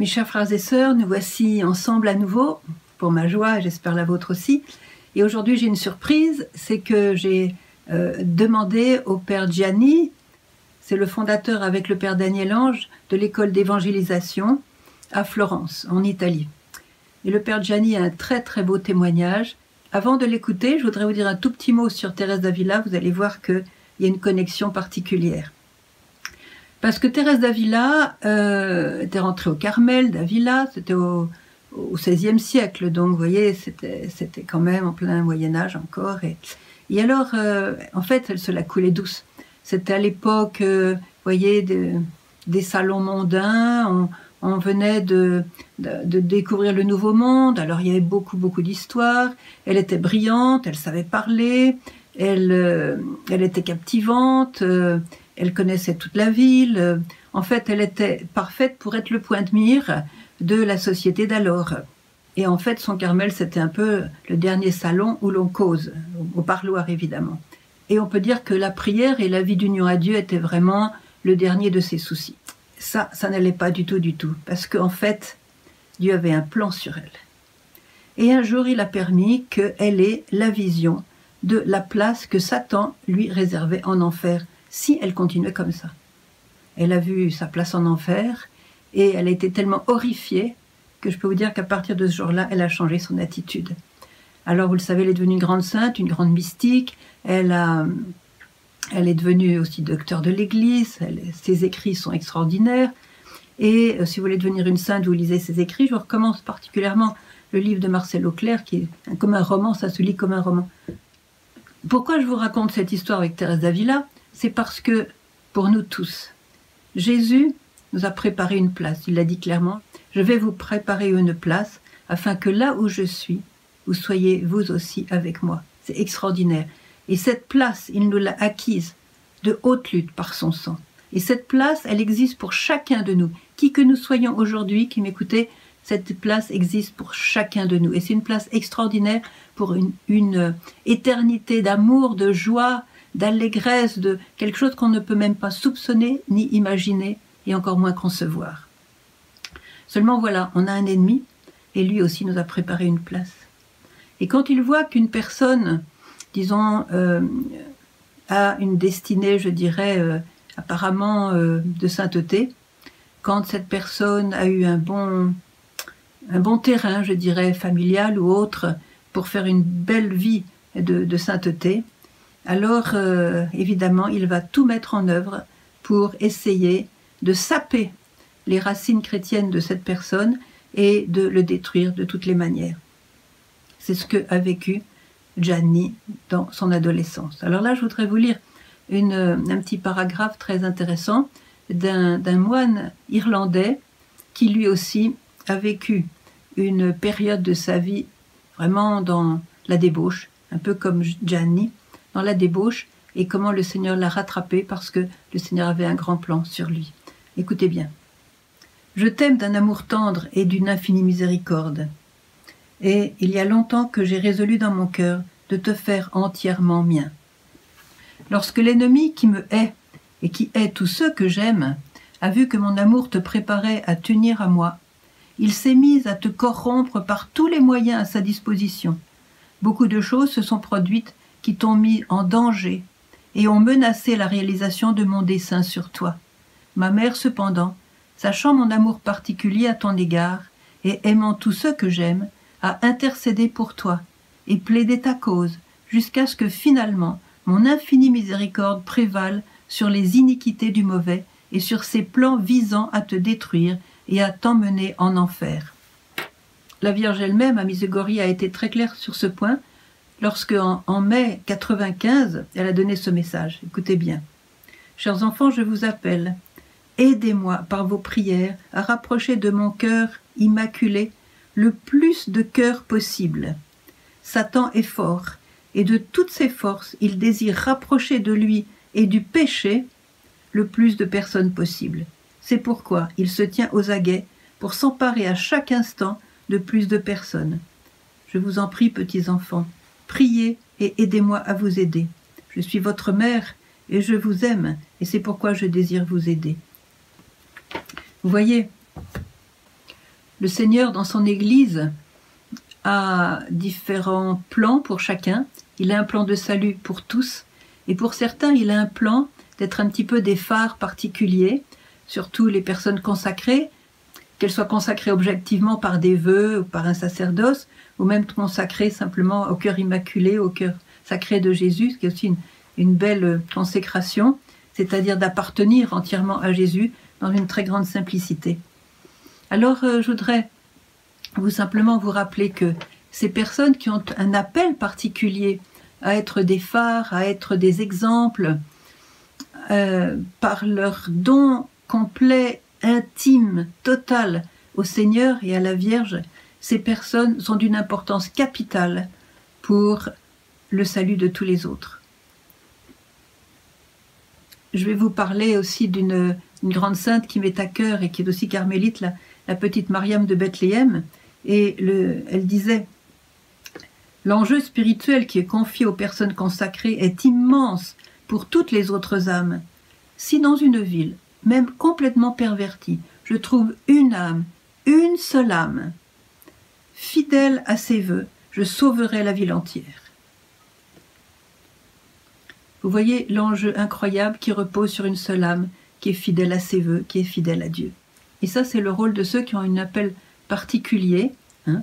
Mes chers frères et sœurs, nous voici ensemble à nouveau, pour ma joie j'espère la vôtre aussi. Et aujourd'hui j'ai une surprise, c'est que j'ai euh, demandé au Père Gianni, c'est le fondateur avec le Père Daniel Ange de l'école d'évangélisation à Florence, en Italie. Et le Père Gianni a un très très beau témoignage. Avant de l'écouter, je voudrais vous dire un tout petit mot sur Thérèse d'Avila. Vous allez voir qu'il y a une connexion particulière. Parce que Thérèse d'Avila euh, était rentrée au Carmel d'Avila, c'était au, XVIe siècle, donc vous voyez, c'était quand même en plein Moyen Âge encore. Et, et alors, euh, en fait, elle se la coulait douce. C'était à l'époque, euh, vous voyez, des salons mondains, on, on venait de, de, découvrir le nouveau monde, alors il y avait beaucoup, beaucoup d'histoires. Elle était brillante, elle savait parler, elle, elle était captivante elle connaissait toute la ville. En fait, elle était parfaite pour être le point de mire de la société d'alors. Et en fait, son Carmel, c'était un peu le dernier salon où l'on cause, au parloir évidemment. Et on peut dire que la prière et la vie d'union à Dieu étaient vraiment le dernier de ses soucis. Ça, ça n'allait pas du tout, du tout. Parce qu'en fait, Dieu avait un plan sur elle. Et un jour, il a permis qu'elle ait la vision de la place que Satan lui réservait en enfer si elle continuait comme ça. Elle a vu sa place en enfer et elle a été tellement horrifiée que je peux vous dire qu'à partir de ce jour-là, elle a changé son attitude. Alors, vous le savez, elle est devenue une grande sainte, une grande mystique. Elle, est devenue aussi docteur de l'Église. ses écrits sont extraordinaires. Et euh, si vous voulez devenir une sainte, vous lisez ses écrits. Je recommence particulièrement le livre de Marcel Auclair, qui est comme un roman, ça se lit comme un roman. Pourquoi je vous raconte cette histoire avec Thérèse d'Avila? C'est parce que, pour nous tous, Jésus nous a préparé une place. Il l'a dit clairement, je vais vous préparer une place afin que là où je suis, vous soyez vous aussi avec moi. C'est extraordinaire. Et cette place, il nous l'a acquise de haute lutte par son sang. Et cette place, elle existe pour chacun de nous. Qui que nous soyons aujourd'hui, qui m'écoutez, cette place existe pour chacun de nous. Et c'est une place extraordinaire pour une, une éternité d'amour, de joie, d'allégresse, de quelque chose qu'on ne peut même pas soupçonner ni imaginer et encore moins concevoir. Seulement voilà, on a un ennemi et lui aussi nous a préparé une place. Et quand il voit qu'une personne, disons, euh, a une destinée, je dirais, euh, apparemment euh, de sainteté, quand cette personne a eu un bon, un bon terrain, je dirais, familial ou autre, pour faire une belle vie de sainteté, alors euh, évidemment, il va tout mettre en œuvre pour essayer de saper les racines chrétiennes de cette personne et de le détruire de toutes les manières. C'est ce que a vécu Gianni dans son adolescence. Alors là, je voudrais vous lire un petit paragraphe très intéressant d'un moine irlandais qui lui aussi a vécu une période de sa vie vraiment dans la débauche, un peu comme Gianni, dans la débauche et comment le Seigneur l'a rattrapé parce que le Seigneur avait un grand plan sur lui. Écoutez bien. Je t'aime d'un amour tendre et d'une infinie miséricorde. Et il y a longtemps que j'ai résolu dans mon cœur de te faire entièrement mien. Lorsque l'ennemi qui me hait et qui hait tous ceux que j'aime a vu que mon amour te préparait à t'unir à moi, il s'est mis à te corrompre par tous les moyens à sa disposition. Beaucoup de choses se sont produites qui t'ont mis en danger et ont menacé la réalisation de mon dessein sur toi. Ma mère, cependant, sachant mon amour particulier à ton égard, et aimant tous ceux que j'aime, a intercédé pour toi, et plaidé ta cause, jusqu'à ce que finalement mon infinie miséricorde prévale sur les iniquités du mauvais et sur ses plans visant à te détruire et à t'emmener en enfer. La Vierge elle-même, à Miségori, a été très claire sur ce point, lorsque en, mai 95, elle a donné ce message. Écoutez bien. Chers enfants, je vous appelle. Aidez-moi par vos prières à rapprocher de mon cœur immaculé le plus de cœurs possible. Satan est fort, et de toutes ses forces, il désire rapprocher de lui et du péché le plus de personnes possible. C'est pourquoi il se tient aux aguets pour s'emparer à chaque instant de plus de personnes. Je vous en prie, petits enfants, Priez et aidez-moi à vous aider. Je suis votre mère et je vous aime et c'est pourquoi je désire vous aider. Vous voyez, le Seigneur, dans son Église, a différents plans pour chacun. Il a un plan de salut pour tous, et pour certains, il a un plan d'être un petit peu des phares particuliers, surtout les personnes consacrées, qu'elles soient consacrées objectivement par des vœux ou par un sacerdoce, ou même consacrées simplement au cœur immaculé, au cœur sacré de Jésus, ce qui est aussi une, belle consécration, c'est-à-dire d'appartenir entièrement à Jésus dans une très grande simplicité. Alors, euh, je voudrais vous simplement vous rappeler que ces personnes qui ont un appel particulier à être des phares, à être des exemples, euh, par leur don complet, intime, total au Seigneur et à la Vierge, ces personnes sont d'une importance capitale pour le salut de tous les autres. Je vais vous parler aussi d'une grande sainte qui m'est à cœur et qui est aussi carmélite, la, petite Mariam de Bethléem, et le, elle disait L'enjeu spirituel qui est confié aux personnes consacrées est immense pour toutes les autres âmes. Si dans une ville, même complètement pervertie, je trouve une âme, une seule âme, fidèle à ses voeux, je sauverai la ville entière. Vous voyez l'enjeu incroyable qui repose sur une seule âme, qui est fidèle à ses voeux, qui est fidèle à Dieu. Et ça, c'est le rôle de ceux qui ont un appel particulier hein,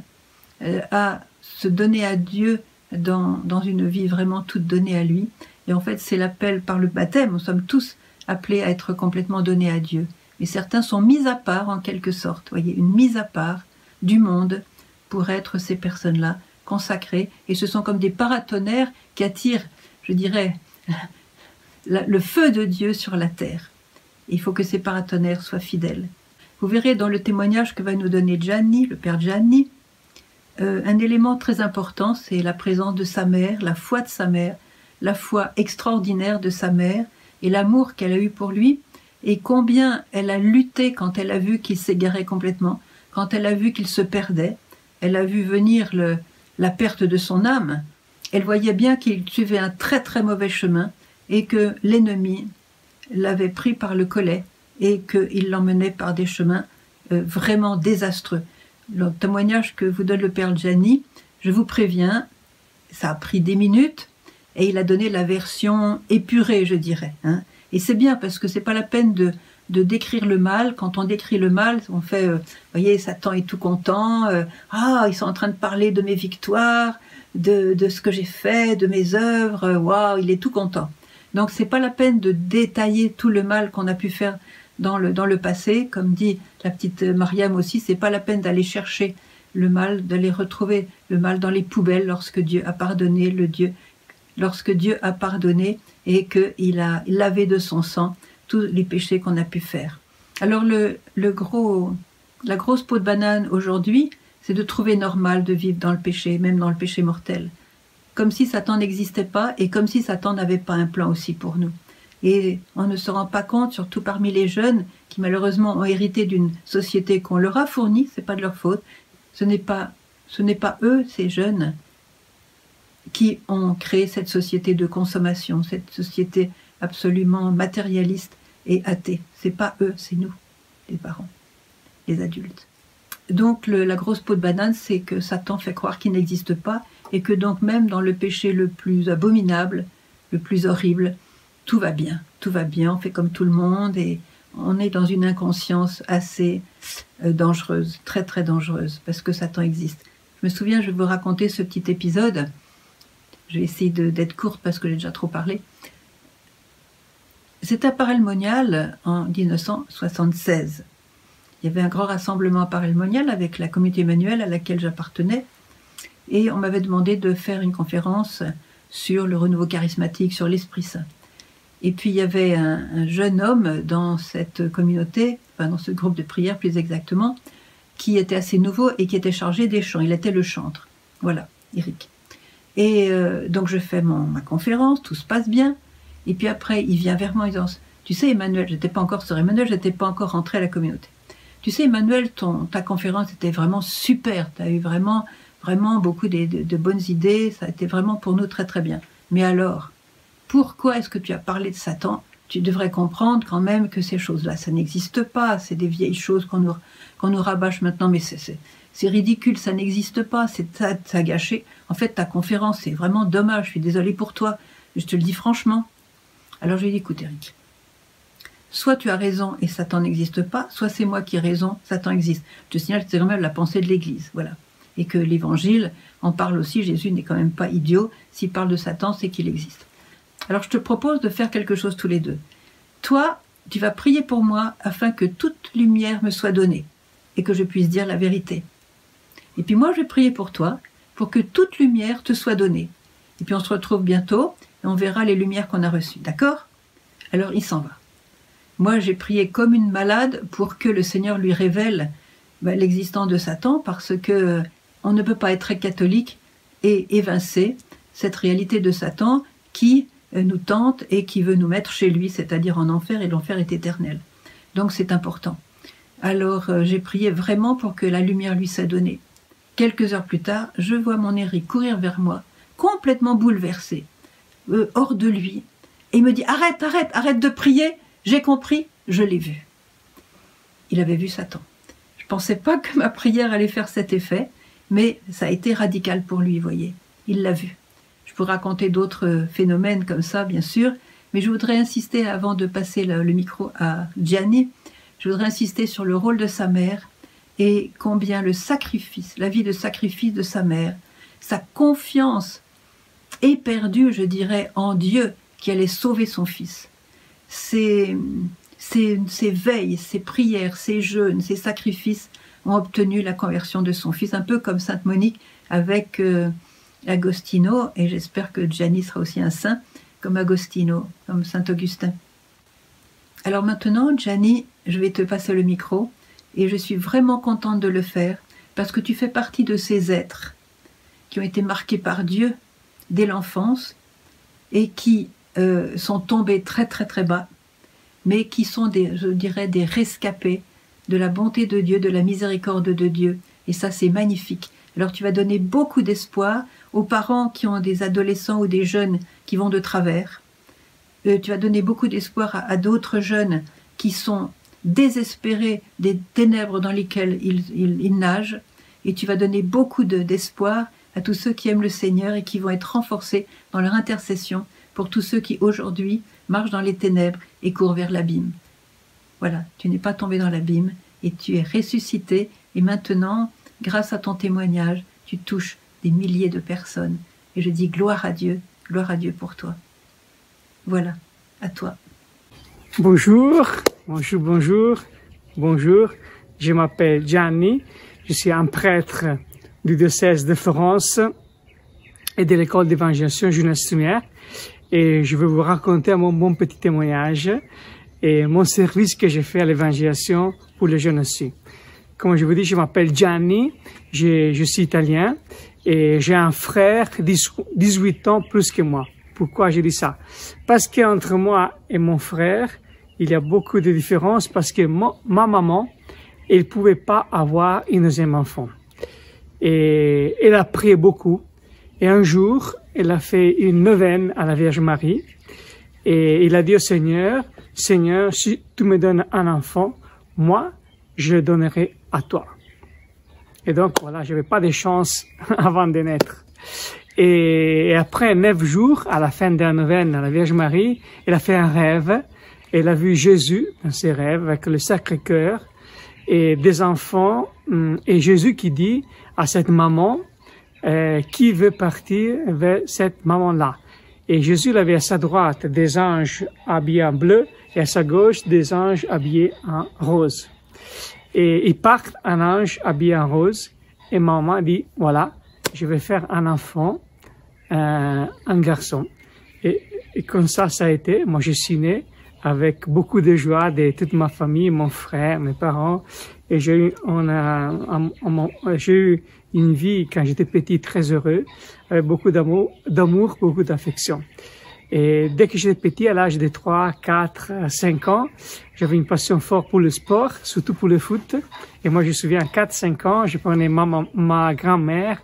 euh, à se donner à Dieu dans, dans, une vie vraiment toute donnée à lui. Et en fait, c'est l'appel par le baptême. Nous sommes tous appelés à être complètement donnés à Dieu. Et certains sont mis à part en quelque sorte. Voyez, une mise à part du monde pour être ces personnes-là consacrées. Et ce sont comme des paratonnerres qui attirent, je dirais, le feu de Dieu sur la terre. Il faut que ces paratonnerres soient fidèles. Vous verrez dans le témoignage que va nous donner Gianni, le père Gianni, euh, un élément très important, c'est la présence de sa mère, la foi de sa mère, la foi extraordinaire de sa mère et l'amour qu'elle a eu pour lui et combien elle a lutté quand elle a vu qu'il s'égarait complètement, quand elle a vu qu'il se perdait, elle a vu venir la perte de son âme, elle voyait bien qu'il suivait un très très mauvais chemin et que l'ennemi l'avait pris par le collet et qu'il l'emmenait par des chemins euh, vraiment désastreux. Le témoignage que vous donne le père Gianni, je vous préviens, ça a pris des minutes et il a donné la version épurée, je dirais. Hein. Et c'est bien parce que c'est pas la peine de, de décrire le mal. Quand on décrit le mal, on fait, euh, voyez, Satan est tout content. Euh, ah, ils sont en train de parler de mes victoires, de, de ce que j'ai fait, de mes œuvres. Waouh, il est tout content. Donc c'est pas la peine de détailler tout le mal qu'on a pu faire dans le, dans le passé. Comme dit la petite Mariam aussi, c'est pas la peine d'aller chercher le mal, d'aller retrouver le mal dans les poubelles lorsque Dieu a pardonné, le Dieu, lorsque Dieu a pardonné et qu'il a lavé de son sang tous les péchés qu'on a pu faire. Alors le, le gros, la grosse peau de banane aujourd'hui, c'est de trouver normal de vivre dans le péché, même dans le péché mortel. Comme si Satan n'existait pas et comme si Satan n'avait pas un plan aussi pour nous. Et on ne se rend pas compte, surtout parmi les jeunes qui malheureusement ont hérité d'une société qu'on leur a fournie, c'est pas de leur faute. Ce n'est pas, ce n'est pas eux, ces jeunes, qui ont créé cette société de consommation, cette société absolument matérialiste et athée. C'est pas eux, c'est nous, les parents, les adultes. Donc la grosse peau de banane, c'est que Satan fait croire qu'il n'existe pas et que donc même dans le péché le plus abominable, le plus horrible, tout va bien, tout va bien, on fait comme tout le monde et on est dans une inconscience assez euh, dangereuse, très très dangereuse, parce que Satan existe. Je me souviens, je vais vous raconter ce petit épisode. Je vais essayer d'être courte parce que j'ai déjà trop parlé. C'était à Parelmonial en 1976. Il y avait un grand rassemblement à Parelmonial avec la communauté Emmanuel à laquelle j'appartenais. Et on m'avait demandé de faire une conférence sur le renouveau charismatique, sur l'Esprit Saint. Et puis il y avait un, jeune homme dans cette communauté, dans ce groupe de prière plus exactement, qui était assez nouveau et qui était chargé des chants. Il était le chantre. Voilà, Eric. Et euh, donc je fais mon, ma conférence, tout se passe bien. Et puis après, il vient vers moi en disant Tu sais, Emmanuel, j'étais pas encore sur Emmanuel, j'étais pas encore rentré à la communauté. Tu sais, Emmanuel, ton, ta conférence était vraiment super. Tu as eu vraiment, vraiment beaucoup de, de bonnes idées. Ça a été vraiment pour nous très, très bien. Mais alors, pourquoi est-ce que tu as parlé de Satan? Tu devrais comprendre quand même que ces choses-là, ça n'existe pas. C'est des vieilles choses qu'on nous, qu'on nous rabâche maintenant, mais c'est ridicule, ça n'existe pas. C'est ça, ça gâché. En fait, ta conférence, c'est vraiment dommage. Je suis désolée pour toi. Je te le dis franchement. Alors je lui ai dit, écoute, Eric, soit tu as raison et Satan n'existe pas, soit c'est moi qui ai raison, Satan existe. Je signale que c'est quand même la pensée de l'Église. Voilà. Et que l'Évangile en parle aussi. Jésus n'est quand même pas idiot. S'il parle de Satan, c'est qu'il existe. Alors je te propose de faire quelque chose tous les deux. Toi, tu vas prier pour moi afin que toute lumière me soit donnée et que je puisse dire la vérité. Et puis moi, je vais prier pour toi pour que toute lumière te soit donnée. Et puis on se retrouve bientôt on verra les lumières qu'on a reçues. D'accord? Alors il s'en va. Moi, j'ai prié comme une malade pour que le Seigneur lui révèle ben, l'existence de Satan parce que on ne peut pas être très catholique et évincer cette réalité de Satan qui euh, nous tente et qui veut nous mettre chez lui, c'est-à-dire en enfer, et l'enfer est éternel. Donc c'est important. Alors euh, j'ai prié vraiment pour que la lumière lui soit donnée. Quelques heures plus tard, je vois mon Eric courir vers moi, complètement bouleversé, euh, hors de lui, et il me dit Arrête, arrête, arrête de prier, j'ai compris, je l'ai vu. Il avait vu Satan. Je ne pensais pas que ma prière allait faire cet effet, mais ça a été radical pour lui, voyez. Il l'a vu peux raconter d'autres phénomènes comme ça, bien sûr, mais je voudrais insister, avant de passer le, micro à Gianni, je voudrais insister sur le rôle de sa mère et combien le sacrifice, la vie de sacrifice de sa mère, sa confiance éperdue, je dirais, en Dieu qui allait sauver son fils. Ses, ses, ses veilles, ses prières, ses jeûnes, ses sacrifices ont obtenu la conversion de son fils, un peu comme Sainte Monique avec euh, Agostino, et j'espère que Gianni sera aussi un saint, comme Agostino, comme Saint Augustin. Alors maintenant, Gianni, je vais te passer le micro, et je suis vraiment contente de le faire, parce que tu fais partie de ces êtres qui ont été marqués par Dieu dès l'enfance, et qui euh, sont tombés très très très bas, mais qui sont des, je dirais, des rescapés de la bonté de Dieu, de la miséricorde de Dieu. Et ça, c'est magnifique. Alors tu vas donner beaucoup d'espoir aux parents qui ont des adolescents ou des jeunes qui vont de travers. Euh, tu vas donner beaucoup d'espoir à, d'autres jeunes qui sont désespérés des ténèbres dans lesquelles ils, nagent. Et tu vas donner beaucoup d'espoir à tous ceux qui aiment le Seigneur et qui vont être renforcés dans leur intercession pour tous ceux qui aujourd'hui marchent dans les ténèbres et courent vers l'abîme. Voilà, tu n'es pas tombé dans l'abîme et tu es ressuscité et maintenant grâce à ton témoignage, tu touches des milliers de personnes. Et je dis gloire à Dieu, gloire à Dieu pour toi. Voilà, à toi. Bonjour, bonjour, bonjour, bonjour. Je m'appelle Gianni, je suis un prêtre du diocèse de Florence et de l'école d'évangélisation jeunesse Et je vais vous raconter mon bon petit témoignage et mon service que j'ai fait à l'évangélisation pour les jeunes aussi. Comme je vous dis, je m'appelle Gianni, je, suis italien et j'ai un frère 18 ans plus que moi. Pourquoi je dis ça? Parce qu'entre moi et mon frère, il y a beaucoup de différences parce que ma, maman, elle pouvait pas avoir une deuxième enfant. Et elle a prié beaucoup. Et un jour, elle a fait une neuvaine à la Vierge Marie. Et il a dit au Seigneur, Seigneur, si tu me donnes un enfant, moi, je le donnerai à toi. Et donc, voilà, je n'avais pas de chance avant de naître. Et après neuf jours, à la fin de la neuvaine à la Vierge Marie, elle a fait un rêve. Elle a vu Jésus dans ses rêves avec le Sacré-Cœur et des enfants. Hum, et Jésus qui dit à cette maman euh, qui veut partir vers cette maman-là. Et Jésus avait à sa droite des anges habillés en bleu et à sa gauche des anges habillés en rose. Et ils partent un ange habillé en rose. Et maman dit, voilà, je vais faire un enfant, euh, un garçon. Et, et, comme ça, ça a été. Moi, je suis né avec beaucoup de joie de toute ma famille, mon frère, mes parents. Et j'ai eu, on a, j'ai eu une vie quand j'étais petit très heureux, avec beaucoup d'amour, beaucoup d'affection. Et dès que j'étais petit, à l'âge de 3, 4, 5 ans, j'avais une passion forte pour le sport, surtout pour le foot. Et moi, je me souviens, à 4, 5 ans, je prenais ma, ma, grand-mère,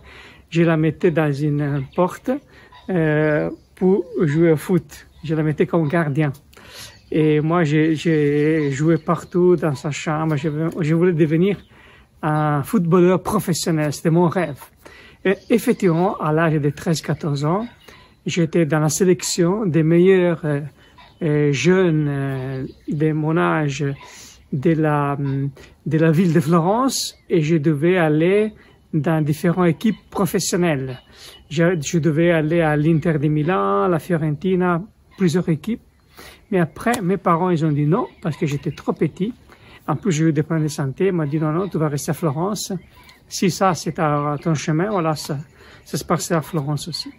je la mettais dans une porte euh, pour jouer au foot. Je la mettais comme gardien. Et moi, j'ai joué partout dans sa chambre. Je, je voulais devenir un footballeur professionnel. C'était mon rêve. Et effectivement, à l'âge de 13-14 ans, j'étais dans la sélection des meilleurs euh, euh, jeunes euh, de mon âge de la, de la ville de Florence et je devais aller dans différentes équipes professionnelles. Je, je devais aller à l'Inter de Milan, à la Fiorentina, plusieurs équipes. Mais après, mes parents, ils ont dit non parce que j'étais trop petit. En plus, j'ai eu des problèmes de santé. Ils m'ont dit non, non, tu vas rester à Florence. Si ça, c'est ton chemin, voilà, ça, ça se passait à Florence aussi.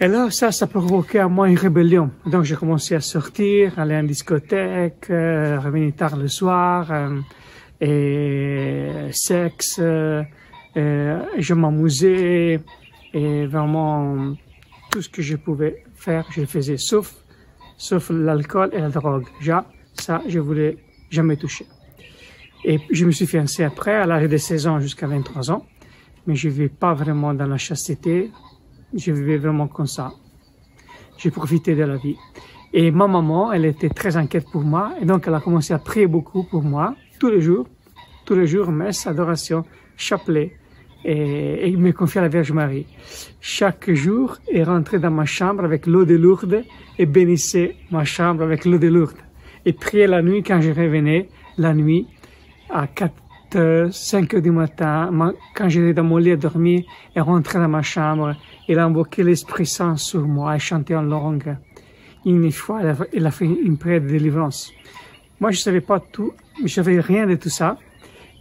Et là, ça, ça provoquait à moi une rébellion. Donc, j'ai commencé à sortir, aller en discothèque, euh, revenir tard le soir, euh, et sexe, euh, je m'amusais, et vraiment, tout ce que je pouvais faire, je le faisais, sauf, sauf l'alcool et la drogue. Ja, ça, je voulais jamais toucher. Et je me suis fiancé après, à l'âge de 16 ans jusqu'à 23 ans, mais je ne vivais pas vraiment dans la chasteté, je vivais vraiment comme ça. J'ai profité de la vie. Et ma maman, elle était très inquiète pour moi, et donc elle a commencé à prier beaucoup pour moi, tous les jours, tous les jours, messe, adoration, chapelet, et, et me confiait à la Vierge Marie. Chaque jour, elle rentrait dans ma chambre avec l'eau de Lourdes et bénissait ma chambre avec l'eau de Lourdes. Et priait la nuit quand je revenais, la nuit, à 4 5 heures du matin, quand j'étais dans mon lit à dormir, elle rentrait dans ma chambre, elle a invoqué l'Esprit Saint sur moi et chantait en langue. Une fois, elle a, fait une prière de délivrance. Moi, je savais pas tout, je savais rien de tout ça.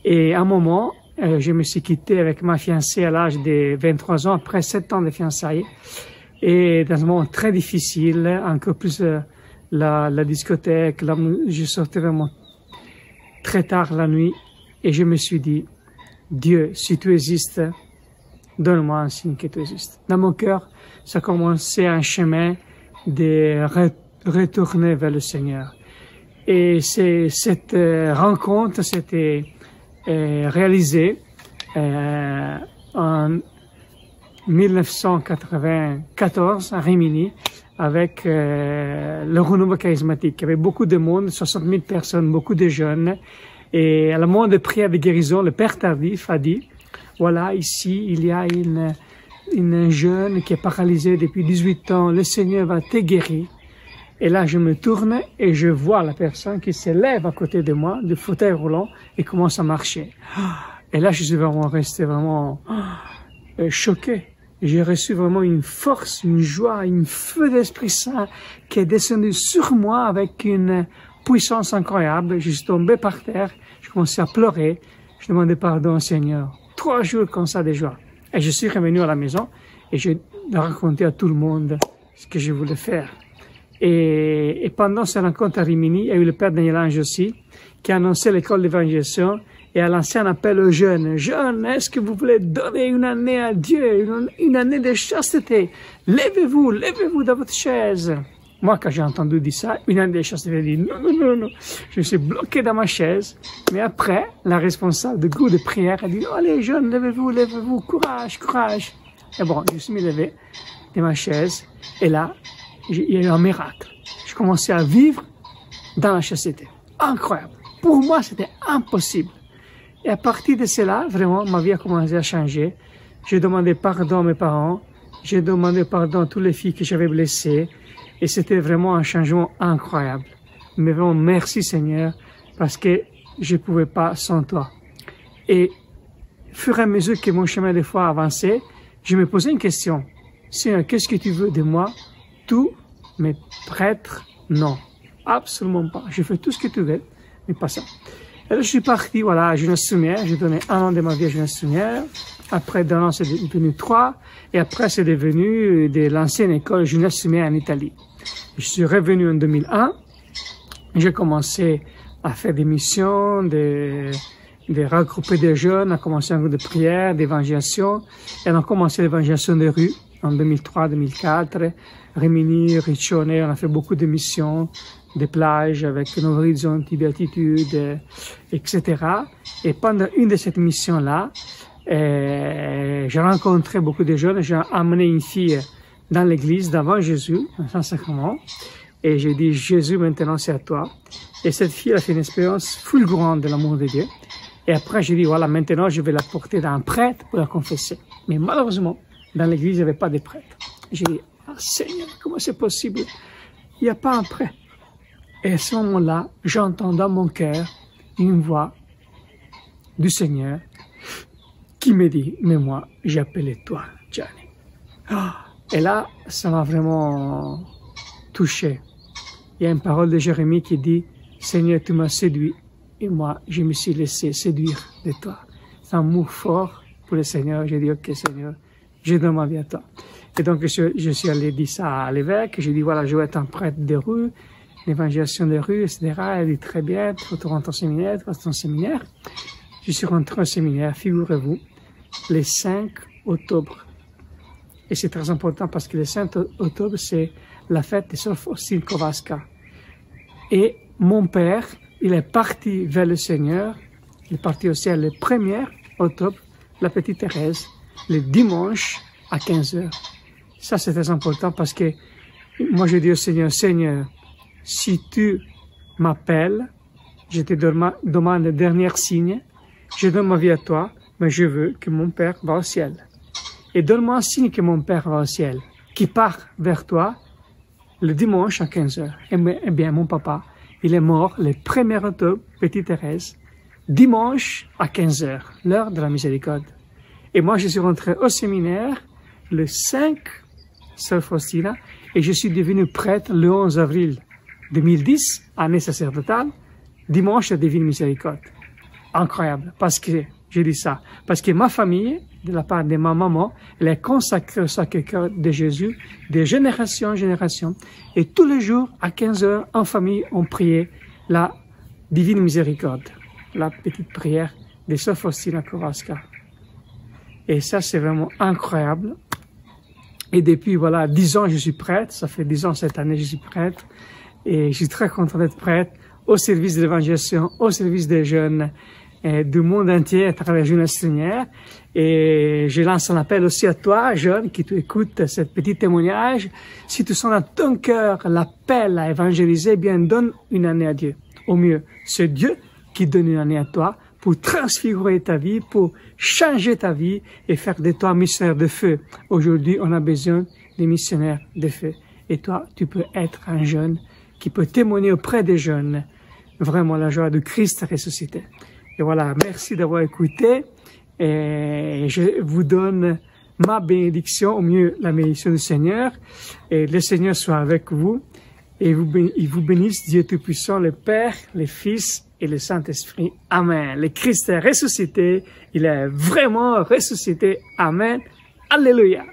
Et à un moment, euh, je me suis quitté avec ma fiancée à l'âge de 23 ans, après 7 ans de fiançailles. Et dans un moment très difficile, encore plus euh, la, discothèque, je sortais vraiment très tard la nuit et je me suis dit, Dieu, si tu existes, donne-moi un signe que tu existes. Dans mon cœur, ça a commencé un chemin de retourner vers le Seigneur. Et cette euh, rencontre s'était réalisée euh, en 1994 à Rimini avec euh, le renouveau charismatique. Il y avait beaucoup de monde, 60 000 personnes, beaucoup de jeunes. Et à la moment de prière de guérison, le Père Tardif a dit, voilà, ici, il y a une, une jeune qui est paralysée depuis 18 ans, le Seigneur va te guérir. Et là, je me tourne et je vois la personne qui s'élève à côté de moi, du fauteuil roulant, et commence à marcher. Et là, je suis vraiment resté vraiment euh, choqué j'ai reçu vraiment une force, une joie, une feu d'Esprit Saint qui est descendu sur moi avec une puissance incroyable. Je suis tombé par terre, je commençais à pleurer, je demandais pardon au Seigneur. Trois jours comme ça de joie. Et je suis revenu à la maison et j'ai raconté à tout le monde ce que je voulais faire. Et, et pendant cette rencontre à Rimini, il y a eu le Père Daniel Ange aussi, qui a annoncé l'école d'évangélisation et à l'ancien appel aux jeunes. Jeunes, est-ce que vous voulez donner une année à Dieu, une, année de chasteté? Levez-vous, levez-vous de votre chaise. Moi, quand j'ai entendu dire ça, une année de chasteté, j'ai dit non, non, non, non. Je suis bloqué dans ma chaise. Mais après, la responsable de groupe de prière a dit, allez, jeunes, levez-vous, levez-vous, courage, courage. Et bon, je me suis levé de ma chaise. Et là, il y a eu un miracle. Je commençais à vivre dans la chasteté. Incroyable. Pour moi, c'était impossible. Et à partir de cela, vraiment, ma vie a commencé à changer. J'ai demandé pardon à mes parents. J'ai demandé pardon à toutes les filles que j'avais blessées. Et c'était vraiment un changement incroyable. Mais vraiment, merci Seigneur, parce que je ne pouvais pas sans toi. Et, au fur et à mesure que mon chemin des fois avançait, je me posais une question. Seigneur, qu'est-ce que tu veux de moi? Tout, mais prêtre, non. Absolument pas. Je fais tout ce que tu veux, mais pas ça. Alors, je suis parti, voilà, à Jeunesse Soumière. J'ai donné un an de ma vie à Jeunesse Soumière. Après d'un an, c'est devenu trois. Et après, c'est devenu de l'ancienne école Jeunesse Soumière en Italie. Je suis revenu en 2001. J'ai commencé à faire des missions, de, de regrouper des jeunes, à commencer un groupe de prière, d'évangélisation. Et on a commencé l'évangélisation des rues en 2003-2004. Rimini, Riccione, on a fait beaucoup de missions des plages avec nos horizons beatitude, etc. Et pendant une de ces missions-là, euh, j'ai rencontré beaucoup de jeunes, j'ai amené une fille dans l'église d'avant Jésus, un Saint-Sacrement, Et j'ai dit, Jésus, maintenant c'est à toi. Et cette fille a fait une expérience fulgurante de l'amour de Dieu. Et après, j'ai dit, voilà, maintenant je vais la porter dans un prêtre pour la confesser. Mais malheureusement, dans l'église, il n'y avait pas de prêtre. J'ai dit, ah, Seigneur, comment c'est possible? Il n'y a pas un prêtre. Et à ce moment-là, j'entends dans mon cœur une voix du Seigneur qui me dit, mais moi, j'appelais toi, Johnny. Ah, et là, ça m'a vraiment touché. Il y a une parole de Jérémie qui dit, Seigneur, tu m'as séduit et moi, je me suis laissé séduire de toi. C'est un mot fort pour le Seigneur. J'ai dit, OK, Seigneur, je vie à toi. Et donc, je, suis allé dire ça à l'évêque. J'ai dit, voilà, je vais être un prêtre de rue, l'évangélisation des rues, etc. Elle dit, très bien, tu rentres au séminaire, tu rentres au séminaire. Je suis rentré au séminaire, figurez-vous, le 5 octobre. Et c'est très important parce que le 5 octobre, c'est la fête de Sœur Kowalska. Et mon père, il est parti vers le Seigneur. Il est parti au ciel le 1er octobre, la petite Thérèse, le dimanche à 15 heures. Ça, c'est très important parce que moi, je dis au Seigneur, Seigneur, si tu m'appelles, je te demande le dernier signe, je donne ma vie à toi, mais je veux que mon Père va au ciel. Et donne-moi un signe que mon Père va au ciel, qui part vers toi le dimanche à 15 heures. Eh bien, mon papa, il est mort le 1er octobre, Petite Thérèse, dimanche à 15 heures, l'heure de la miséricorde. Et moi, je suis rentré au séminaire le 5 Sœur Faustina et je suis devenu prêtre le 11 avril 2010, année sacerdotale, dimanche de Divine Miséricorde. Incroyable, parce que, je dis ça, parce que ma famille, de la part de ma maman, elle est consacrée au Sacré-Cœur de Jésus de génération en génération. Et tous les jours, à 15 heures, en famille, on priait la Divine Miséricorde, la petite prière de Sœur Faustina Kowalska. Et ça, c'est vraiment incroyable. Et depuis, voilà, dix ans, je suis prêtre. Ça fait dix ans cette année, je suis prêtre. Et je suis très content d'être prêtre au service de l'évangélisation, au service des jeunes du monde entier à travers Jeunesse Seigneur. Et je lance un appel aussi à toi, jeune, qui tu écoutes ce petit témoignage. Si tu sens dans ton cœur l'appel à évangéliser, bien donne une année à Dieu. Au mieux, c'est Dieu qui donne une année à toi pour transfigurer ta vie, pour changer ta vie et faire de toi un missionnaire de feu. Aujourd'hui, on a besoin des missionnaires de feu. Et toi, tu peux être un jeune qui peut témoigner auprès des jeunes vraiment la joie de Christ ressuscité. Et voilà, merci d'avoir écouté. Et je vous donne ma bénédiction, au mieux la bénédiction du Seigneur. Et le Seigneur soit avec vous. Et vous, il vous bénisse, Dieu Tout-Puissant, le Père, le Fils et le Saint-Esprit. Amen. Le Christ est ressuscité. Il est vraiment ressuscité. Amen. Alléluia.